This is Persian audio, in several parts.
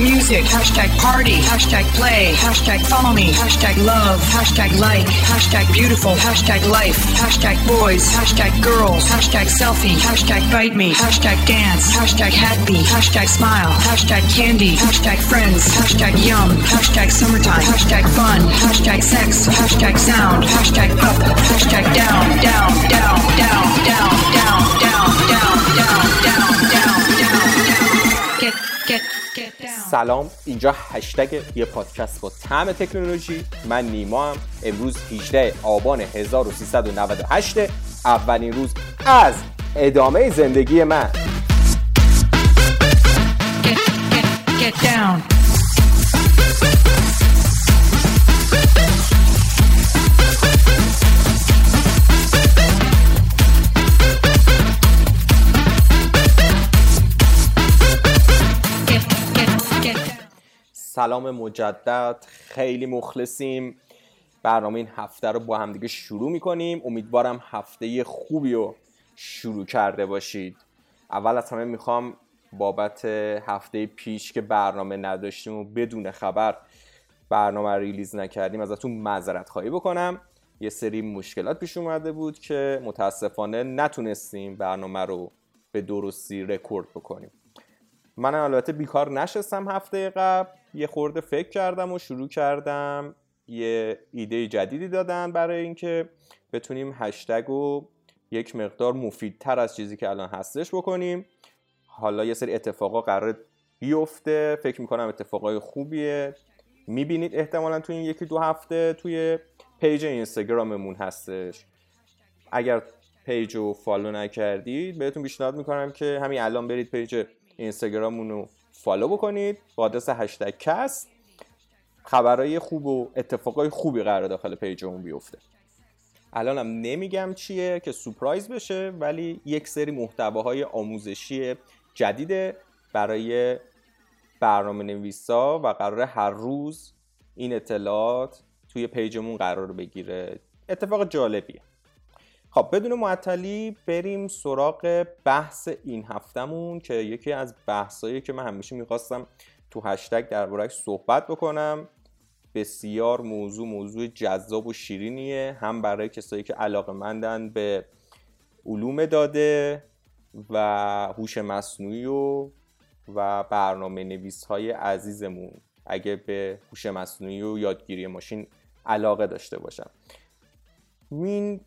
music, hashtag party, hashtag play, hashtag follow me, hashtag love, hashtag like, hashtag beautiful, hashtag life, hashtag boys, hashtag girls, hashtag selfie, hashtag bite me, hashtag dance, hashtag happy, hashtag smile, hashtag candy, hashtag friends, hashtag yum, hashtag summertime, hashtag fun, hashtag sex, hashtag sound, hashtag up, hashtag down, down, down, down, down, down, down, down, down, down, down, سلام. اینجا هشتگ یه پادکست با طعم تکنولوژی. من نیما هم. امروز 18 آبان 1398 اولین روز از ادامه زندگی من. Get, get, get down. سلام مجدد خیلی مخلصیم. برنامه این هفته رو با همدیگه شروع می‌کنیم. امیدوارم هفته خوبی رو شروع کرده باشید. اول از همه می‌خوام بابت هفته پیش که برنامه نداشتیم و بدون خبر برنامه ریلیز نکردیم ازتون معذرت خواهی بکنم. یه سری مشکلات پیش اومده بود که متاسفانه نتونستیم برنامه رو به درستی رکورد بکنیم. من البته بیکار نشستم هفته قبل. یه خورده فکر کردم و شروع کردم. یه ایده جدیدی دادن برای اینکه بتونیم هشتگ رو یک مقدار مفیدتر از چیزی که الان هستش بکنیم. حالا یه سری اتفاقا قرار بیفته. فکر می‌کنم اتفاقای خوبیه. می‌بینید احتمالا توی این یکی دو هفته توی پیج اینستاگراممون هستش. اگر page رو follow نکردید بهتون پیشنهاد می‌کنم که همین الان برید page اینستاگراممون رو follow بکنید. با آدرس هشتگ‌کست خبرهای خوب و اتفاقای خوبی قرار داخل page مون بیفته. الانم نمیگم چیه که سورپرایز بشه ولی یک سری محتواهای آموزشی جدیده برای برنامه نویسا و قرار هر روز این اطلاعات توی پیجمون قرار بگیره. اتفاق جالبیه. خب بدون معطلی بریم سراغ بحث این هفتمون که یکی از بحثایی که من همیشه می‌خواستم تو هشتگ دربارهش صحبت بکنم. بسیار موضوع موضوع جذاب و شیرینیه. هم برای کسایی که علاقه مندن به علوم داده و هوش مصنوعی و و برنامه نویس های عزیزمون. اگه به هوش مصنوعی و یادگیری ماشین علاقه داشته باشن. این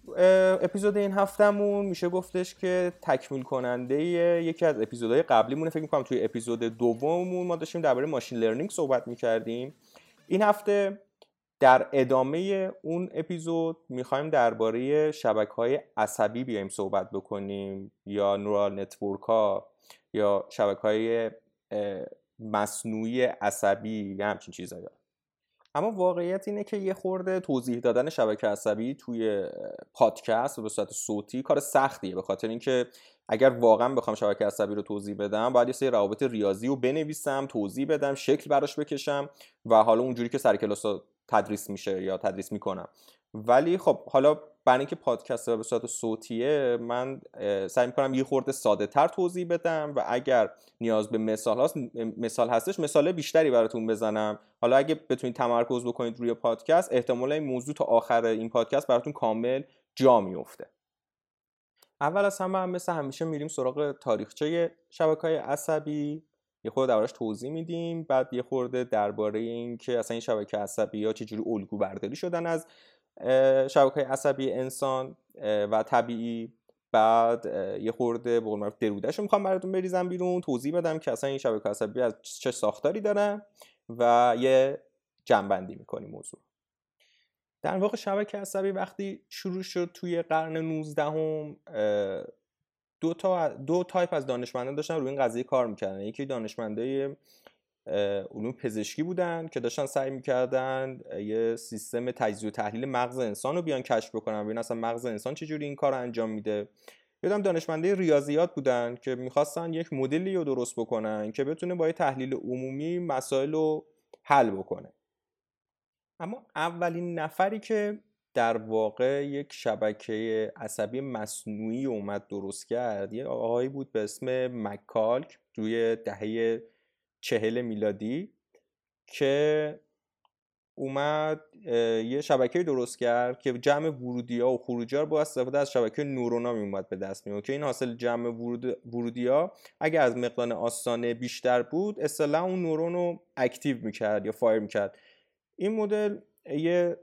اپیزود این هفتهمون میشه گفتش که تکمیل کننده یکی از اپیزودهای قبلیمونه. فکر می‌کنم توی اپیزود دوممون ما داشتیم درباره machine learning صحبت می‌کردیم. این هفته در ادامه اون اپیزود می‌خوایم درباره شبکه های عصبی بیایم صحبت بکنیم یا neural network ها یا شبکه های مصنوعی عصبی یا همچین چیزایی اما واقعیت اینه که یه خورده توضیح دادن شبکه عصبی توی پادکست و به صورت صوتی کار سختیه. به خاطر اینکه اگر واقعا بخوام شبکه عصبی رو توضیح بدم باید یه سری روابط ریاضی رو بنویسم توضیح بدم شکل براش بکشم و حالا اونجوری که سر کلاس تدریس میشه یا تدریس می‌کنم. ولی خب حالا برای اینکه پادکست به صورت صوتیه من سعی می‌کنم یه خورده ساده تر توضیح بدم و اگر نیاز به مثال هست مثال هستش مثال بیشتری براتون بزنم. حالا اگه بتونید تمرکز بکنید روی پادکست احتمالا این موضوع تا آخر این پادکست براتون کامل جا میفته اول از همه هم مثل همیشه میریم سراغ تاریخچه شبکه های عصبی. یه خورده دربارش توضیح میدیم بعد یه خورده درباره این که اصلا این شبکه عصبی ها چجوری الگو برداری شدن از شبکه عصبی انسان و طبیعی. بعد یه خورده به قول درودش رو می‌خوام براتون بریزم بیرون توضیح بدم که اصلا این شبکه عصبی از چه ساختاری دارن و یه جمع‌بندی می‌کنیم موضوع در واقع شبکه عصبی وقتی شروع شد توی قرن 19 هم دو, تا دو تایپ از دانشمندان داشتن روی این قضیه کار می‌کردن. یکی دانشمندای علوم پزشکی بودن که داشتن سعی می‌کردن یه سیستم تجزیه و تحلیل مغز انسان رو بیان کشف بکنن. ببین اصلا مغز انسان چجوری این کار انجام میده. یادم دانشمنده ریاضیات بودن که می‌خواستن یک مدلی رو درست بکنن که بتونه با یه تحلیل عمومی مسائل رو حل بکنه. اما اولین نفری که در واقع یک شبکه عصبی مصنوعی اومد درست کرد یه آقایی بود به اسم مکالک روی دهه چهل میلادی که اومد یه شبکه درست کرد که جمع ورودی ها و خروجی ها با استفاده از شبکه نورونا اومد به دست میاد که این حاصل جمع ورود ورودی ها اگر از مقدار آستانه بیشتر بود اصطلاحا اون نورون رو active می‌کرد یا fire می‌کرد. این مدل یه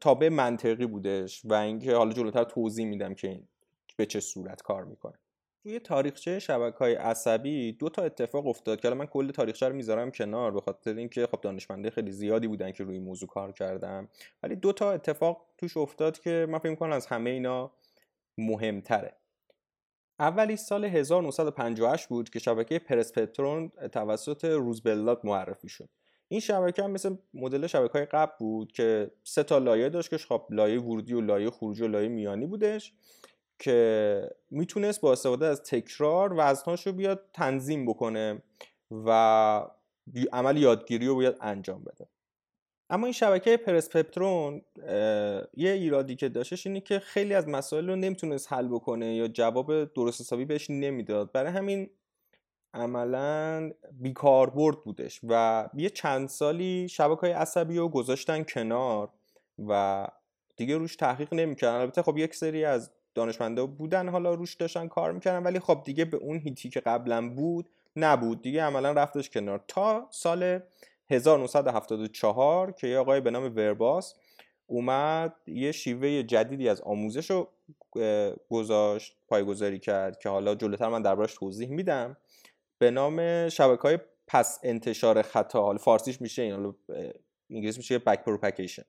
تابع منطقی بودش و اینکه حالا جلوتر توضیح میدم که این به چه صورت کار می‌کنه. توی تاریخچه شبکه های عصبی دو تا اتفاق افتاد که من کل تاریخچه رو می‌ذارم کنار به خاطر اینکه خب دانشمندای خیلی زیادی بودن که روی موضوع کار کردن ولی دو تا اتفاق توش افتاد که من فکر می‌کنم از همه اینا مهمتره. اولی سال 1958 بود که شبکه پرسپترون توسط روزبلات معرفی شد. این شبکه هم مثل مدل شبکه های قبل بود که سه تا لایه داشت که خب لایه ورودی و لایه خروجی و لایه میانی بودش. که می‌تونست با استفاده از تکرار وزنهاش رو بیاد تنظیم بکنه و عمل یادگیری رو باید انجام بده. اما این شبکه پرسپترون یه ایرادی که داشتش اینه که خیلی از مسائل رو نمی‌تونست حل بکنه یا جواب درست حسابی بهش نمی‌داد. برای همین عملا بیکاربرد بودش و یه چند سالی شبکه های عصبی رو گذاشتن کنار و دیگه روش تحقیق نمی‌کردن. البته خب یک سری از دانشمنده بودن حالا روش داشتن کار می‌کردن ولی خب دیگه به اون هیتی که قبلا بود نبود. دیگه عملا رفتش کنار. تا سال 1974 که یه آقای به نام ورباس اومد یه شیوه جدیدی از آموزش رو گذاشت پایگذاری کرد که حالا جلوتر من دربارش توضیح میدم. به نام شبکه های پس انتشار خطا حالا فارسیش میشه این حالا انگلیسی میشه بک پروپاگیشن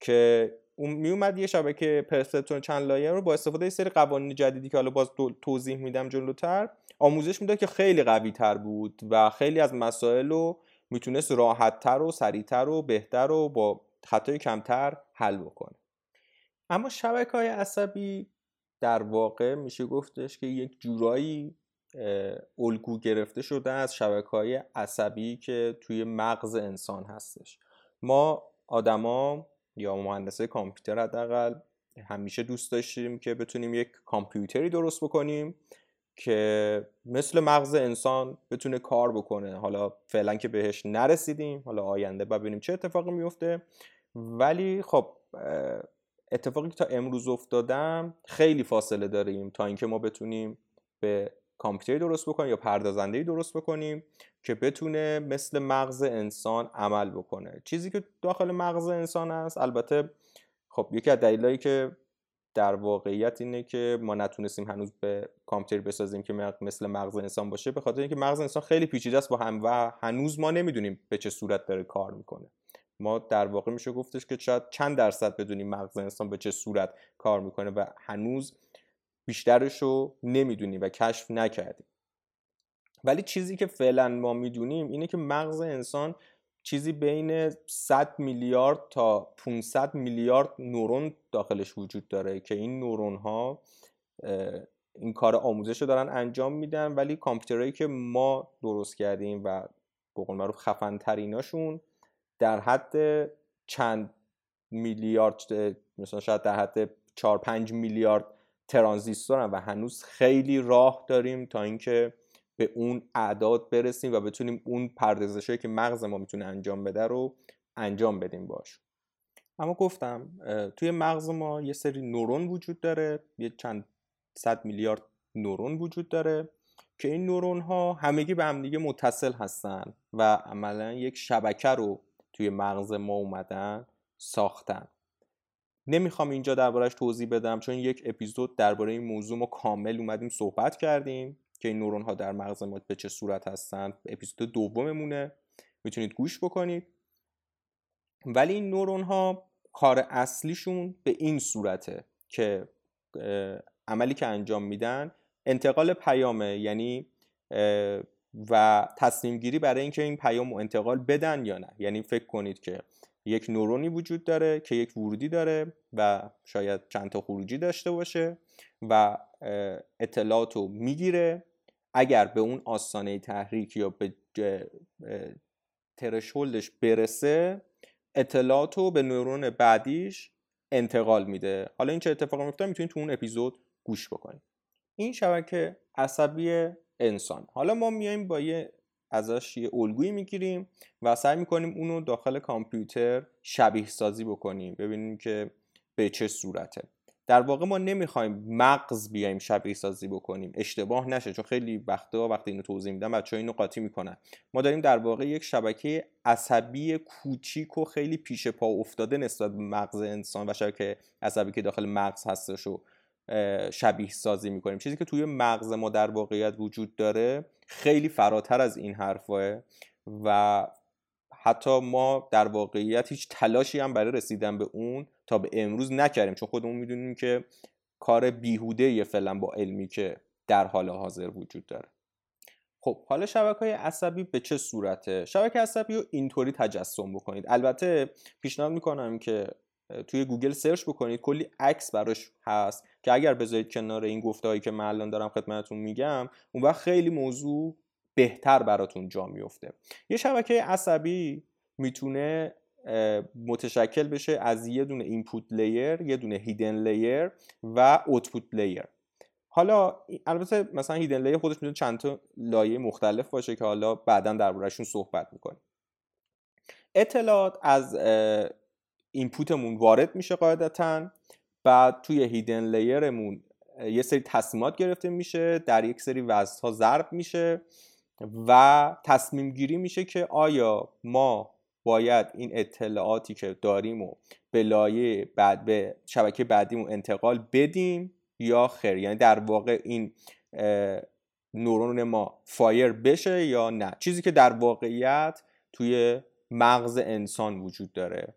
که اون می اومد یه شبکه پرسپترون چند لایه رو با استفاده سری قوانین جدیدی که حالا باز توضیح میدم جلوتر آموزش می‌داد که خیلی قوی تر بود و خیلی از مسائل رو می‌تونست راحتتر و سریعتر و بهتر و با خطای کمتر حل بکنه. اما شبکه های عصبی در واقع میشه گفتش که یک جورایی الگو گرفته شده از شبکه های عصبی که توی مغز انسان هستش. ما آدما یا مهندسه کامپیوتر حداقل. همیشه دوست داشتیم که بتونیم یک کامپیوتری درست بکنیم که مثل مغز انسان بتونه کار بکنه. حالا فعلا که بهش نرسیدیم حالا آینده ببینیم چه اتفاقی میفته. ولی خب اتفاقی که تا امروز افتادم خیلی فاصله داریم تا اینکه ما بتونیم به کامپیوتری درست بکنیم یا پردازنده درست بکنیم که بتونه مثل مغز انسان عمل بکنه. چیزی که داخل مغز انسان است البته خب یکی از دلایلی که در واقعیت اینه که ما نتونستیم هنوز به کامپیوتر بسازیم که مثل مغز انسان باشه به خاطر اینکه مغز انسان خیلی پیچیده است با هم و هنوز ما نمی‌دونیم به چه صورت داره کار می‌کنه. ما در واقع میشه گفتش که شاید چند درصد بدونیم مغز انسان به چه صورت کار می‌کنه و هنوز بیشترش رو نمی‌دونیم و کشف نکردیم ولی چیزی که فعلا ما می‌دونیم اینه که مغز انسان چیزی بین 100 میلیارد تا 500 میلیارد نورون داخلش وجود داره که این نورون ها این کار آموزش رو دارن انجام میدن ولی کامپیوترهایی که ما درست کردیم و به قول معروف خفن تریناشون در حد چند میلیارد مثلا شاید در حد 4 5 میلیارد ترانزیستورن و هنوز خیلی راه داریم تا اینکه به اون اعداد برسیم و بتونیم اون پردازشی که مغز ما می‌تونه انجام بده رو انجام بدیم باش اما گفتم توی مغز ما یه سری نورون وجود داره یه چند صد میلیارد نورون وجود داره که این نورون ها همگی به همدیگه متصل هستن و عملا یک شبکه رو توی مغز ما اومدن ساختن. نمی‌خوام اینجا دربارهش توضیح بدم چون یک اپیزود درباره این موضوع ما کامل اومدیم صحبت کردیم که این نورون ها در مغز ما به چه صورت هستن اپیزود دوممونه. می‌تونید گوش بکنید. ولی این نورون ها کار اصلیشون به این صورته که عملی که انجام میدن انتقال پیامه یعنی و تصمیم گیری برای اینکه این پیام رو انتقال بدن یا نه. یعنی فکر کنید که یک نورونی وجود داره که یک ورودی داره و شاید چند تا خروجی داشته باشه و اطلاعات رو می‌گیره. اگر به اون آستانه تحریک یا به ترشولدش برسه اطلاعات رو به نورون بعدیش انتقال میده. حالا این چه اتفاقی میفته می‌تونید تو اون اپیزود گوش بکنید. این شبکه عصبی انسان. حالا ما میایم با یه ازش یه الگویی می‌گیریم و سعی می‌کنیم اونو داخل کامپیوتر شبیه سازی بکنیم ببینیم که به چه صورته. در واقع ما نمی‌خوایم مغز بیایم شبیه سازی بکنیم. اشتباه نشه چون خیلی وقتا وقتی اینو توضیح میدم بچه اینو قاطی می‌کنن. ما داریم در واقع یک شبکه عصبی کوچیک و خیلی پیش پا افتاده نسبت به مغز انسان و شبکه عصبی که داخل مغز هستش رو شبیه سازی می‌کنیم. چیزی که توی مغز ما در واقعیت وجود داره خیلی فراتر از این حرفاه و حتی ما در واقعیت هیچ تلاشی هم برای رسیدن به اون تا به امروز نکردیم چون خودمون می‌دونیم که کار بیهوده یه فعلا با علمی که در حال حاضر وجود داره. خب حالا شبکه های عصبی به چه صورته؟ شبکه عصبی رو اینطوری تجسم بکنید. البته پیشنهاد می‌کنم که توی گوگل سرچ بکنید کلی عکس براش هست که اگر بذارید کنار این گفته که من دارم خدمتتون میگم اون وقت خیلی موضوع بهتر براتون جا میفته. یه شبکه عصبی می‌تونه متشکل بشه از یه دونه input layer یه دونه hidden layer و output layer حالا البته مثلا hidden layer خودش می‌تونه چند تا لایه مختلف باشه که حالا بعدا دربارهشون صحبت می‌کنیم. اطلاعات از input مون وارد میشه قاعدتا. بعد توی hidden layer مون یه سری تصمیمات گرفته میشه در یک سری وزنها ضرب میشه و تصمیم گیری میشه که آیا ما باید این اطلاعاتی که داریم و به لایه بعد به شبکه بعدیمون انتقال بدیم یا خیر؟ یعنی در واقع این نورون ما فایر بشه یا نه؟ چیزی که در واقعیت توی مغز انسان وجود داره.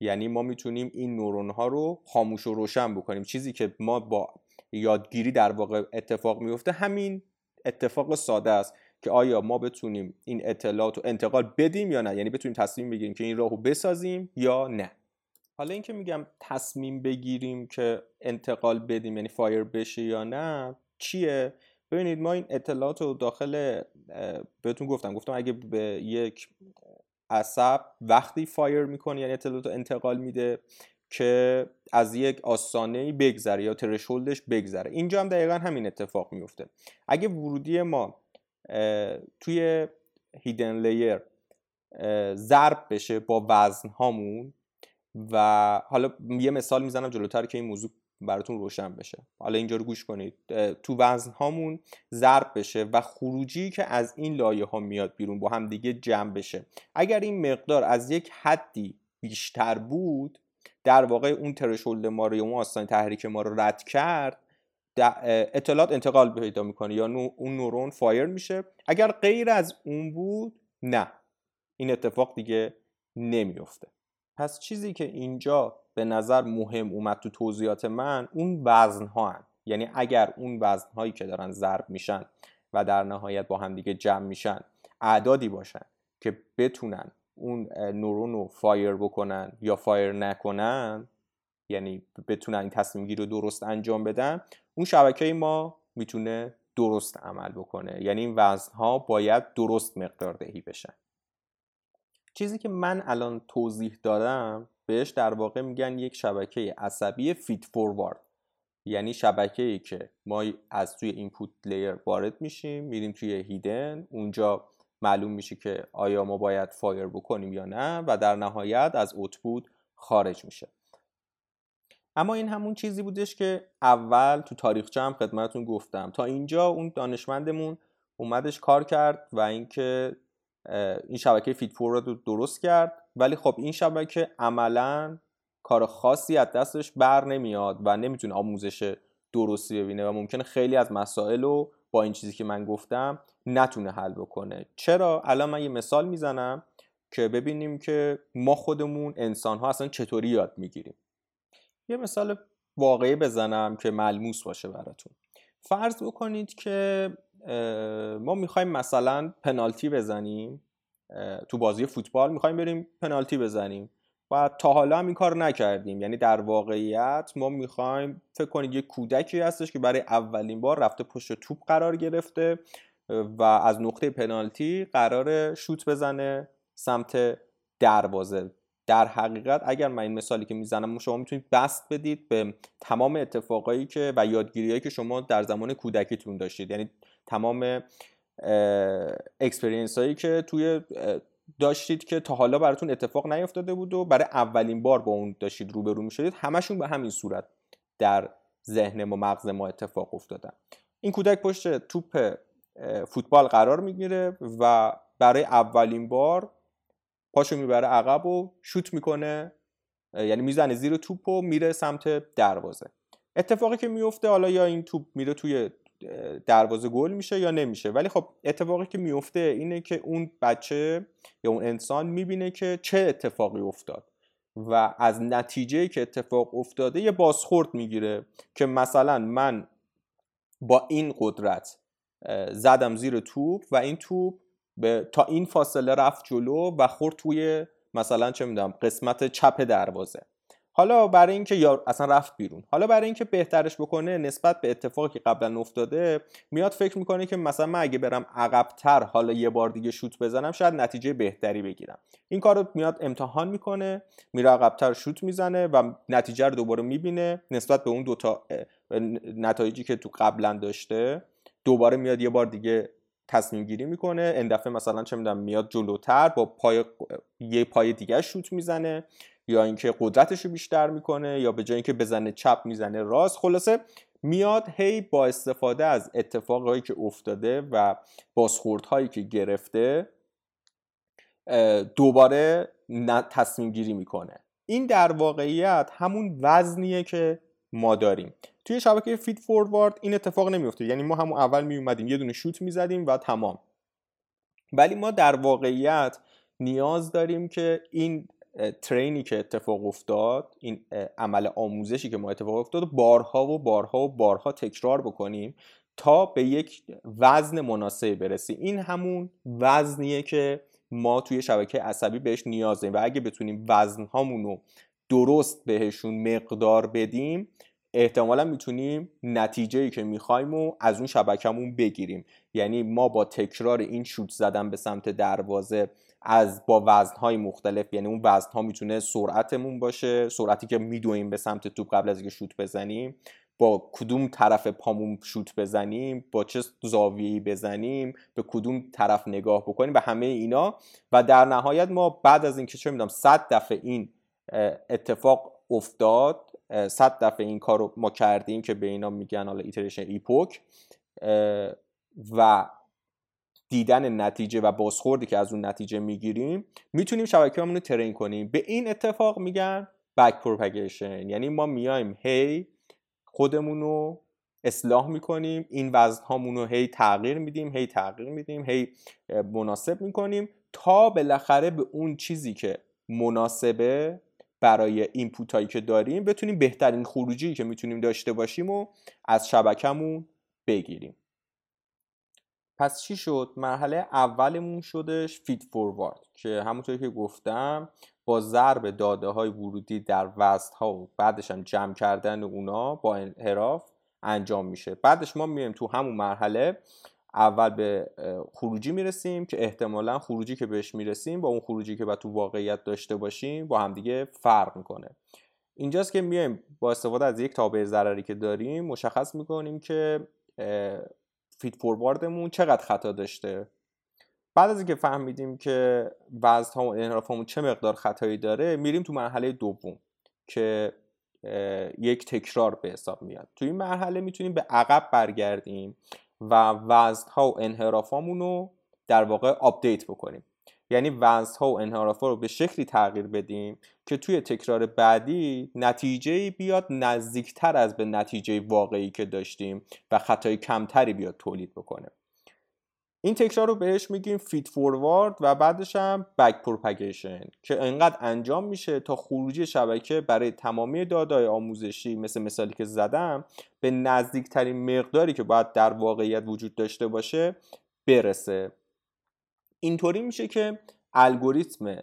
یعنی ما می‌تونیم این نورون ها رو خاموش و روشن بکنیم. چیزی که ما با یادگیری در واقع اتفاق میفته همین اتفاق ساده است که آیا ما بتونیم این اطلاعات رو انتقال بدیم یا نه؟ یعنی بتونیم تصمیم بگیریم که این راهو بسازیم یا نه؟ حالا اینکه میگم تصمیم بگیریم که انتقال بدیم یعنی fire بشه یا نه چیه؟ ببینید ما این اطلاعات رو داخل بهتون گفتم. گفتم اگه به یک عصب وقتی fire می‌کنه یعنی اطلاعات انتقال میده که از یک آسانه بگذره یا ترشولدش بگذره. اینجا هم دقیقا همین اتفاق میفته اگه ورودی ما توی هیدن لیر ضرب بشه با وزن هامون و حالا یه مثال می‌زنم جلوتر که این موضوع براتون روشن بشه. حالا اینجا رو گوش کنید. تو وزن هامون ضرب بشه و خروجی که از این لایه ها میاد بیرون با هم دیگه جمع بشه. اگر این مقدار از یک حدی بیشتر بود در واقع اون ترشولد ما رو یا اون آستان تحریک ما رو رد کرد اطلاعات انتقال پیدا می‌کنه یا اون نورون فایر میشه. اگر غیر از اون بود نه. این اتفاق دیگه نمیفته پس چیزی که اینجا به نظر مهم اومد تو توضیحات من اون وزن ها هن. یعنی اگر اون وزن هایی که دارن ضرب میشن و در نهایت با هم دیگه جمع میشن اعدادی باشن که بتونن اون نورون رو fire بکنن یا fire نکنن یعنی بتونن این تصمیم گیری رو درست انجام بدن اون شبکه ما می‌تونه درست عمل بکنه یعنی این وزن ها باید درست مقدار دهی بشن چیزی که من الان توضیح دادم بهش در واقع میگن یک شبکه عصبی feed forward یعنی شبکه ای که ما از توی input layer وارد میشیم میریم توی hidden اونجا معلوم میشه که آیا ما باید fire بکنیم یا نه و در نهایت از output خارج میشه. اما این همون چیزی بودش که اول تو تاریخچه هم خدمتتون گفتم. تا اینجا اون دانشمندمون اومدش کار کرد و اینکه این شبکه feed forward رو درست کرد. ولی خب این شبکه عملا کار خاصی از دستش بر نمیاد و نمی‌تونه آموزش درستی ببینه و ممکنه خیلی از مسائل رو با این چیزی که من گفتم نتونه حل بکنه. چرا؟ الان من یه مثال می‌زنم که ببینیم که ما خودمون انسان ها اصلا چطوری یاد می‌گیریم. یه مثال واقعی بزنم که ملموس باشه براتون. فرض بکنید که ما می‌خوایم مثلا پنالتی بزنیم تو بازی فوتبال می‌خوایم بریم پنالتی بزنیم و تا حالا هم این کار نکردیم. یعنی در واقعیت ما می‌خوایم فکر کنید یه کودکی هستش که برای اولین بار رفته پشت توپ قرار گرفته و از نقطه پنالتی قرار شوت بزنه سمت دروازه. در حقیقت اگر من این مثالی که می‌زنم شما می‌تونید بست بدید به تمام اتفاقایی که و یادگیریهایی که شما در زمان کودکیتون داشتید. یعنی تمام experience هایی که توی داشتید که تا حالا براتون اتفاق نیفتاده بود و برای اولین بار با اون داشتید روبرو می‌شدید همشون به همین صورت در ذهن ما مغز ما اتفاق افتادن. این کودک پشت توپ فوتبال قرار می‌گیره و برای اولین بار پاشو می‌بره عقب و شوت می‌کنه یعنی می‌زنه زیر توپ و میره سمت دروازه. اتفاقی که میفته حالا یا این توپ میره توی دروازه گل میشه یا نمیشه. ولی خب اتفاقی که میفته اینه که اون بچه یا اون انسان می‌بینه که چه اتفاقی افتاد و از نتیجه که اتفاق افتاده یه بازخورد می‌گیره که مثلا من با این قدرت زدم زیر توپ و این توپ به تا این فاصله رفت جلو و خورد توی مثلا چه می‌دونم قسمت چپ دروازه. حالا برای اینکه یا اصلا رفت بیرون. حالا برای اینکه بهترش بکنه نسبت به اتفاقی که قبلا افتاده میاد فکر می‌کنه که مثلا من اگه برم عقبتر حالا یه بار دیگه شوت بزنم شاید نتیجه بهتری بگیرم. این کار رو میاد امتحان می‌کنه میره عقبتر شوت می‌زنه و نتیجه رو دوباره می‌بینه. نسبت به اون دوتا نتایجی که تو قبلا داشته دوباره میاد یه بار دیگه تصمیم گیری می‌کنه. این دفعه مثلا چه می‌دونم میاد جلوتر با پای یه پای دیگه شوت می‌زنه. یا اینکه قدرتش رو بیشتر می‌کنه یا به جای اینکه بزنه چپ می‌زنه راست خلاصه میاد هی با استفاده از اتفاقهایی که افتاده و بازخوردهایی که گرفته دوباره تصمیم گیری می‌کنه. این در واقعیت همون وزنیه که ما داریم. توی شبکه فیت فوروارد این اتفاق نمیفته یعنی ما همون اول می اومدیم یه دونه شوت می‌زدیم و تمام. ولی ما در واقعیت نیاز داریم که این ترینی که اتفاق افتاد این عمل آموزشی که ما اتفاق افتاد بارها و بارها و بارها تکرار بکنیم تا به یک وزن مناسب برسیم. این همون وزنیه که ما توی شبکه عصبی بهش نیاز داریم و اگه بتونیم وزنهامون رو درست بهشون مقدار بدیم احتمالا می‌تونیم نتیجه ای که می‌خوایم و از اون شبکمون بگیریم. یعنی ما با تکرار این شوت زدن به سمت دروازه از با وزنهای مختلف یعنی اون وزنها می‌تونه سرعتمون باشه سرعتی که میدویم به سمت توپ قبل از اینکه شوت بزنیم. با کدوم طرف پامون شوت بزنیم با چه زاویه‌ای بزنیم به کدوم طرف نگاه بکنیم به همه اینا. و در نهایت ما بعد از اینکه چه می‌دونم 100 دفعه این اتفاق افتاد صد دفعه این کار رو ما کردیم که به اینا میگن حالا iteration epoch و دیدن نتیجه و بازخوردی که از اون نتیجه می‌گیریم می‌تونیم شبکه رو train کنیم. به این اتفاق میگن back propagation یعنی ما میایم هی خودمون رو اصلاح می‌کنیم این وزن رو هی تغییر میدیم هی تغییر میدیم هی مناسب می‌کنیم تا بالاخره به اون چیزی که مناسبه برای input هایی که داریم بتونیم بهترین خروجی که می‌تونیم داشته باشیم و از شبکمون بگیریم. پس چی شد؟ مرحله اولمون شدش فیت فوروارد که همونطوری که گفتم با ضرب داده های ورودی در وست ها و بعدش هم جمع کردن اونا با انحراف انجام میشه. بعدش ما میایم تو همون مرحله اول به خروجی می‌رسیم که احتمالا خروجی که بهش می‌رسیم با اون خروجی که باید تو واقعیت داشته باشیم با همدیگه فرق می‌کنه. اینجاست که میایم با استفاده از یک تابع ضرری که داریم مشخص می‌کنیم که feed forward مون چقدر خطا داشته؟ بعد از اینکه فهمیدیم که وزن ها و انحراف چه مقدار خطایی داره میریم تو مرحله دوم که یک تکرار به حساب میاد. تو این مرحله می‌تونیم به عقب برگردیم و وزن ها و انحراف رو در واقع آپدیت بکنیم. یعنی ها و انحراف رو به شکلی تغییر بدیم که توی تکرار بعدی نتیجه بیاد نزدیکتر از به نتیجه واقعی که داشتیم و خطای کمتری بیاد تولید بکنه. این تکرار رو بهش میگیم feed forward و بعدش هم back propagation که انقدر انجام میشه تا خروجی شبکه برای تمامی دادای آموزشی مثل مثالی که زدم به نزدیکترین مقداری که باید در واقعیت وجود داشته باشه برسه. اینطوری میشه که الگوریتم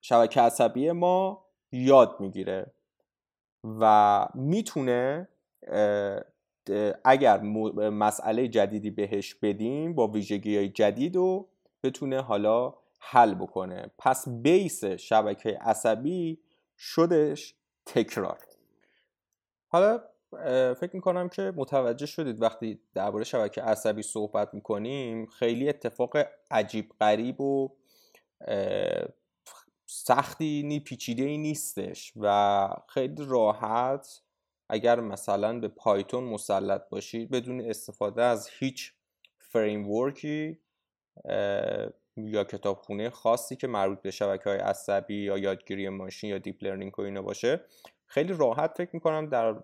شبکه عصبی ما یاد می‌گیره و می‌تونه اگر مسئله جدیدی بهش بدیم با ویژگی های جدید رو بتونه حالا حل بکنه. پس بیس شبکه عصبی شدش تکرار. حالا فکر می‌کنم که متوجه شدید وقتی درباره شبکه عصبی صحبت می‌کنیم خیلی اتفاق عجیب غریب و سختی نی پیچیده ای نیستش و خیلی راحت اگر مثلا به Python مسلط باشید بدون استفاده از هیچ framework ی یا کتابخونه خاصی که مربوط به شبکه های عصبی یا یادگیری ماشین یا deep learning و اینا باشه خیلی راحت فکر می‌کنم در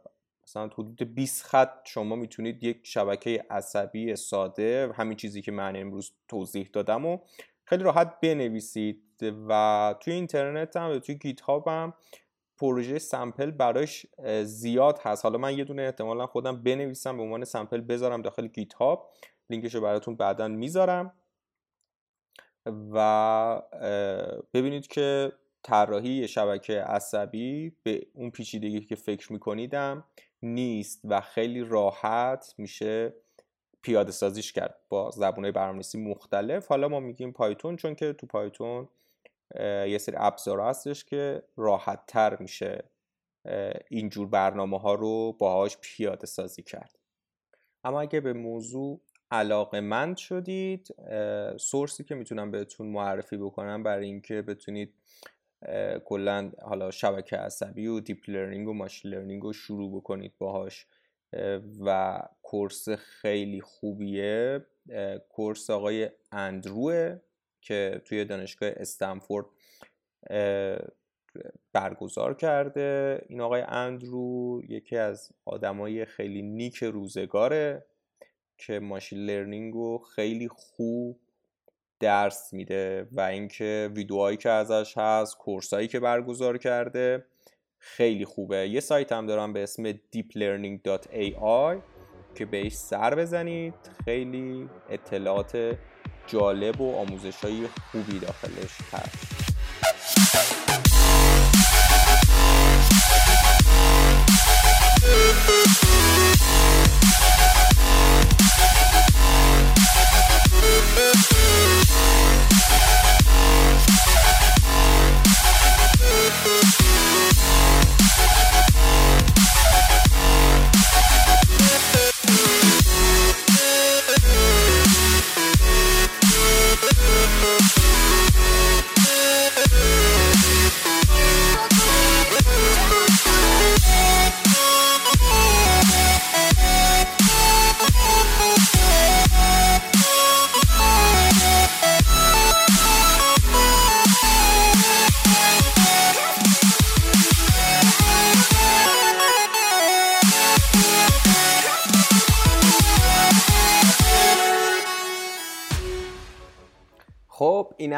مثلا حدود 20 خط شما می‌تونید یک شبکه عصبی ساده همین چیزی که من امروز توضیح دادم و خیلی راحت بنویسید و توی اینترنت هم و توی گیت هاب هم پروژه سمپل براش زیاد هست. حالا من یه دونه احتمالا خودم بنویسم به عنوان سمپل بذارم داخل گیت هاب لینکش رو براتون بعدا می‌ذارم. و ببینید که طراحی شبکه عصبی به اون پیچیدگی که فکر میکنیدم نیست و خیلی راحت میشه پیاده سازیش کرد با زبونه برنامه‌نویسی مختلف. حالا ما میگیم پایتون چون که تو پایتون یه سری ابزار هستش که راحت تر میشه اینجور برنامه ها رو باهاش پیاده سازی کرد. اما اگه به موضوع علاقه مند شدید source ی که می‌تونم بهتون معرفی بکنم برای اینکه بتونید کلا حالا شبکه عصبی و deep learning و machine learning رو شروع بکنید باهاش. و course خیلی خوبیه. course آقای اندروه که توی دانشگاه استنفورد برگزار کرده. این آقای اندرو یکی از آدمای خیلی نیک روزگاره که ماشین لرنینگ رو خیلی خوب درس میده و اینکه ویدیوهایی که ازش هست کورسایی که برگزار کرده خیلی خوبه. یه سایت هم دارم به اسم deeplearning.ai که بهش سر بزنید. خیلی اطلاعات جالب و آموزش های خوبی داخلش هست. خب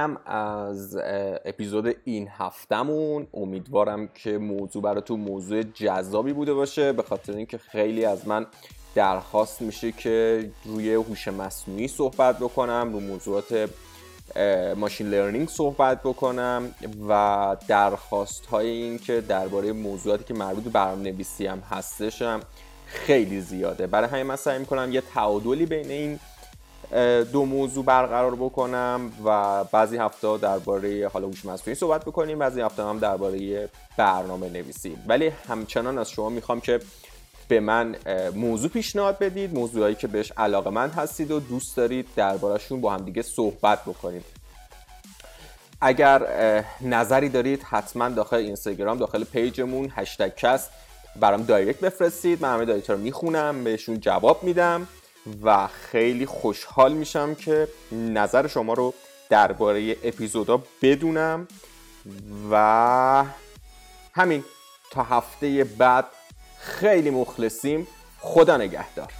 اینم از اپیزود این هفتمون امیدوارم که موضوع براتون موضوع جذابی بوده باشه. به خاطر اینکه خیلی از من درخواست میشه که روی هوش مصنوعی صحبت بکنم رو موضوعات ماشین لرنینگ صحبت بکنم و درخواست های این که درباره موضوعاتی که مربوط به برنامه نویسی هم هستشم خیلی زیاده. برای همین من سعی می‌کنم یه تعادلی بین این دو موضوع برقرار بکنم و بعضی هفته درباره حالا هوش مصنوعی صحبت بکنیم بعضی هفته هم درباره برنامه نویسی ولی همچنان از شما می‌خوام که به من موضوع پیشنهاد بدید موضوعایی که بهش علاقه‌مند هستید و دوست دارید دربارهشون با هم دیگه صحبت بکنیم. اگر نظری دارید حتما داخل اینستاگرام داخل page مون هشتگ کست برام direct بفرستید. من همه direct رو می‌خونم بهشون جواب میدم. و خیلی خوشحال میشم که نظر شما رو درباره اپیزودا بدونم و همین تا هفته بعد خیلی مخلصیم. خدا نگهدار.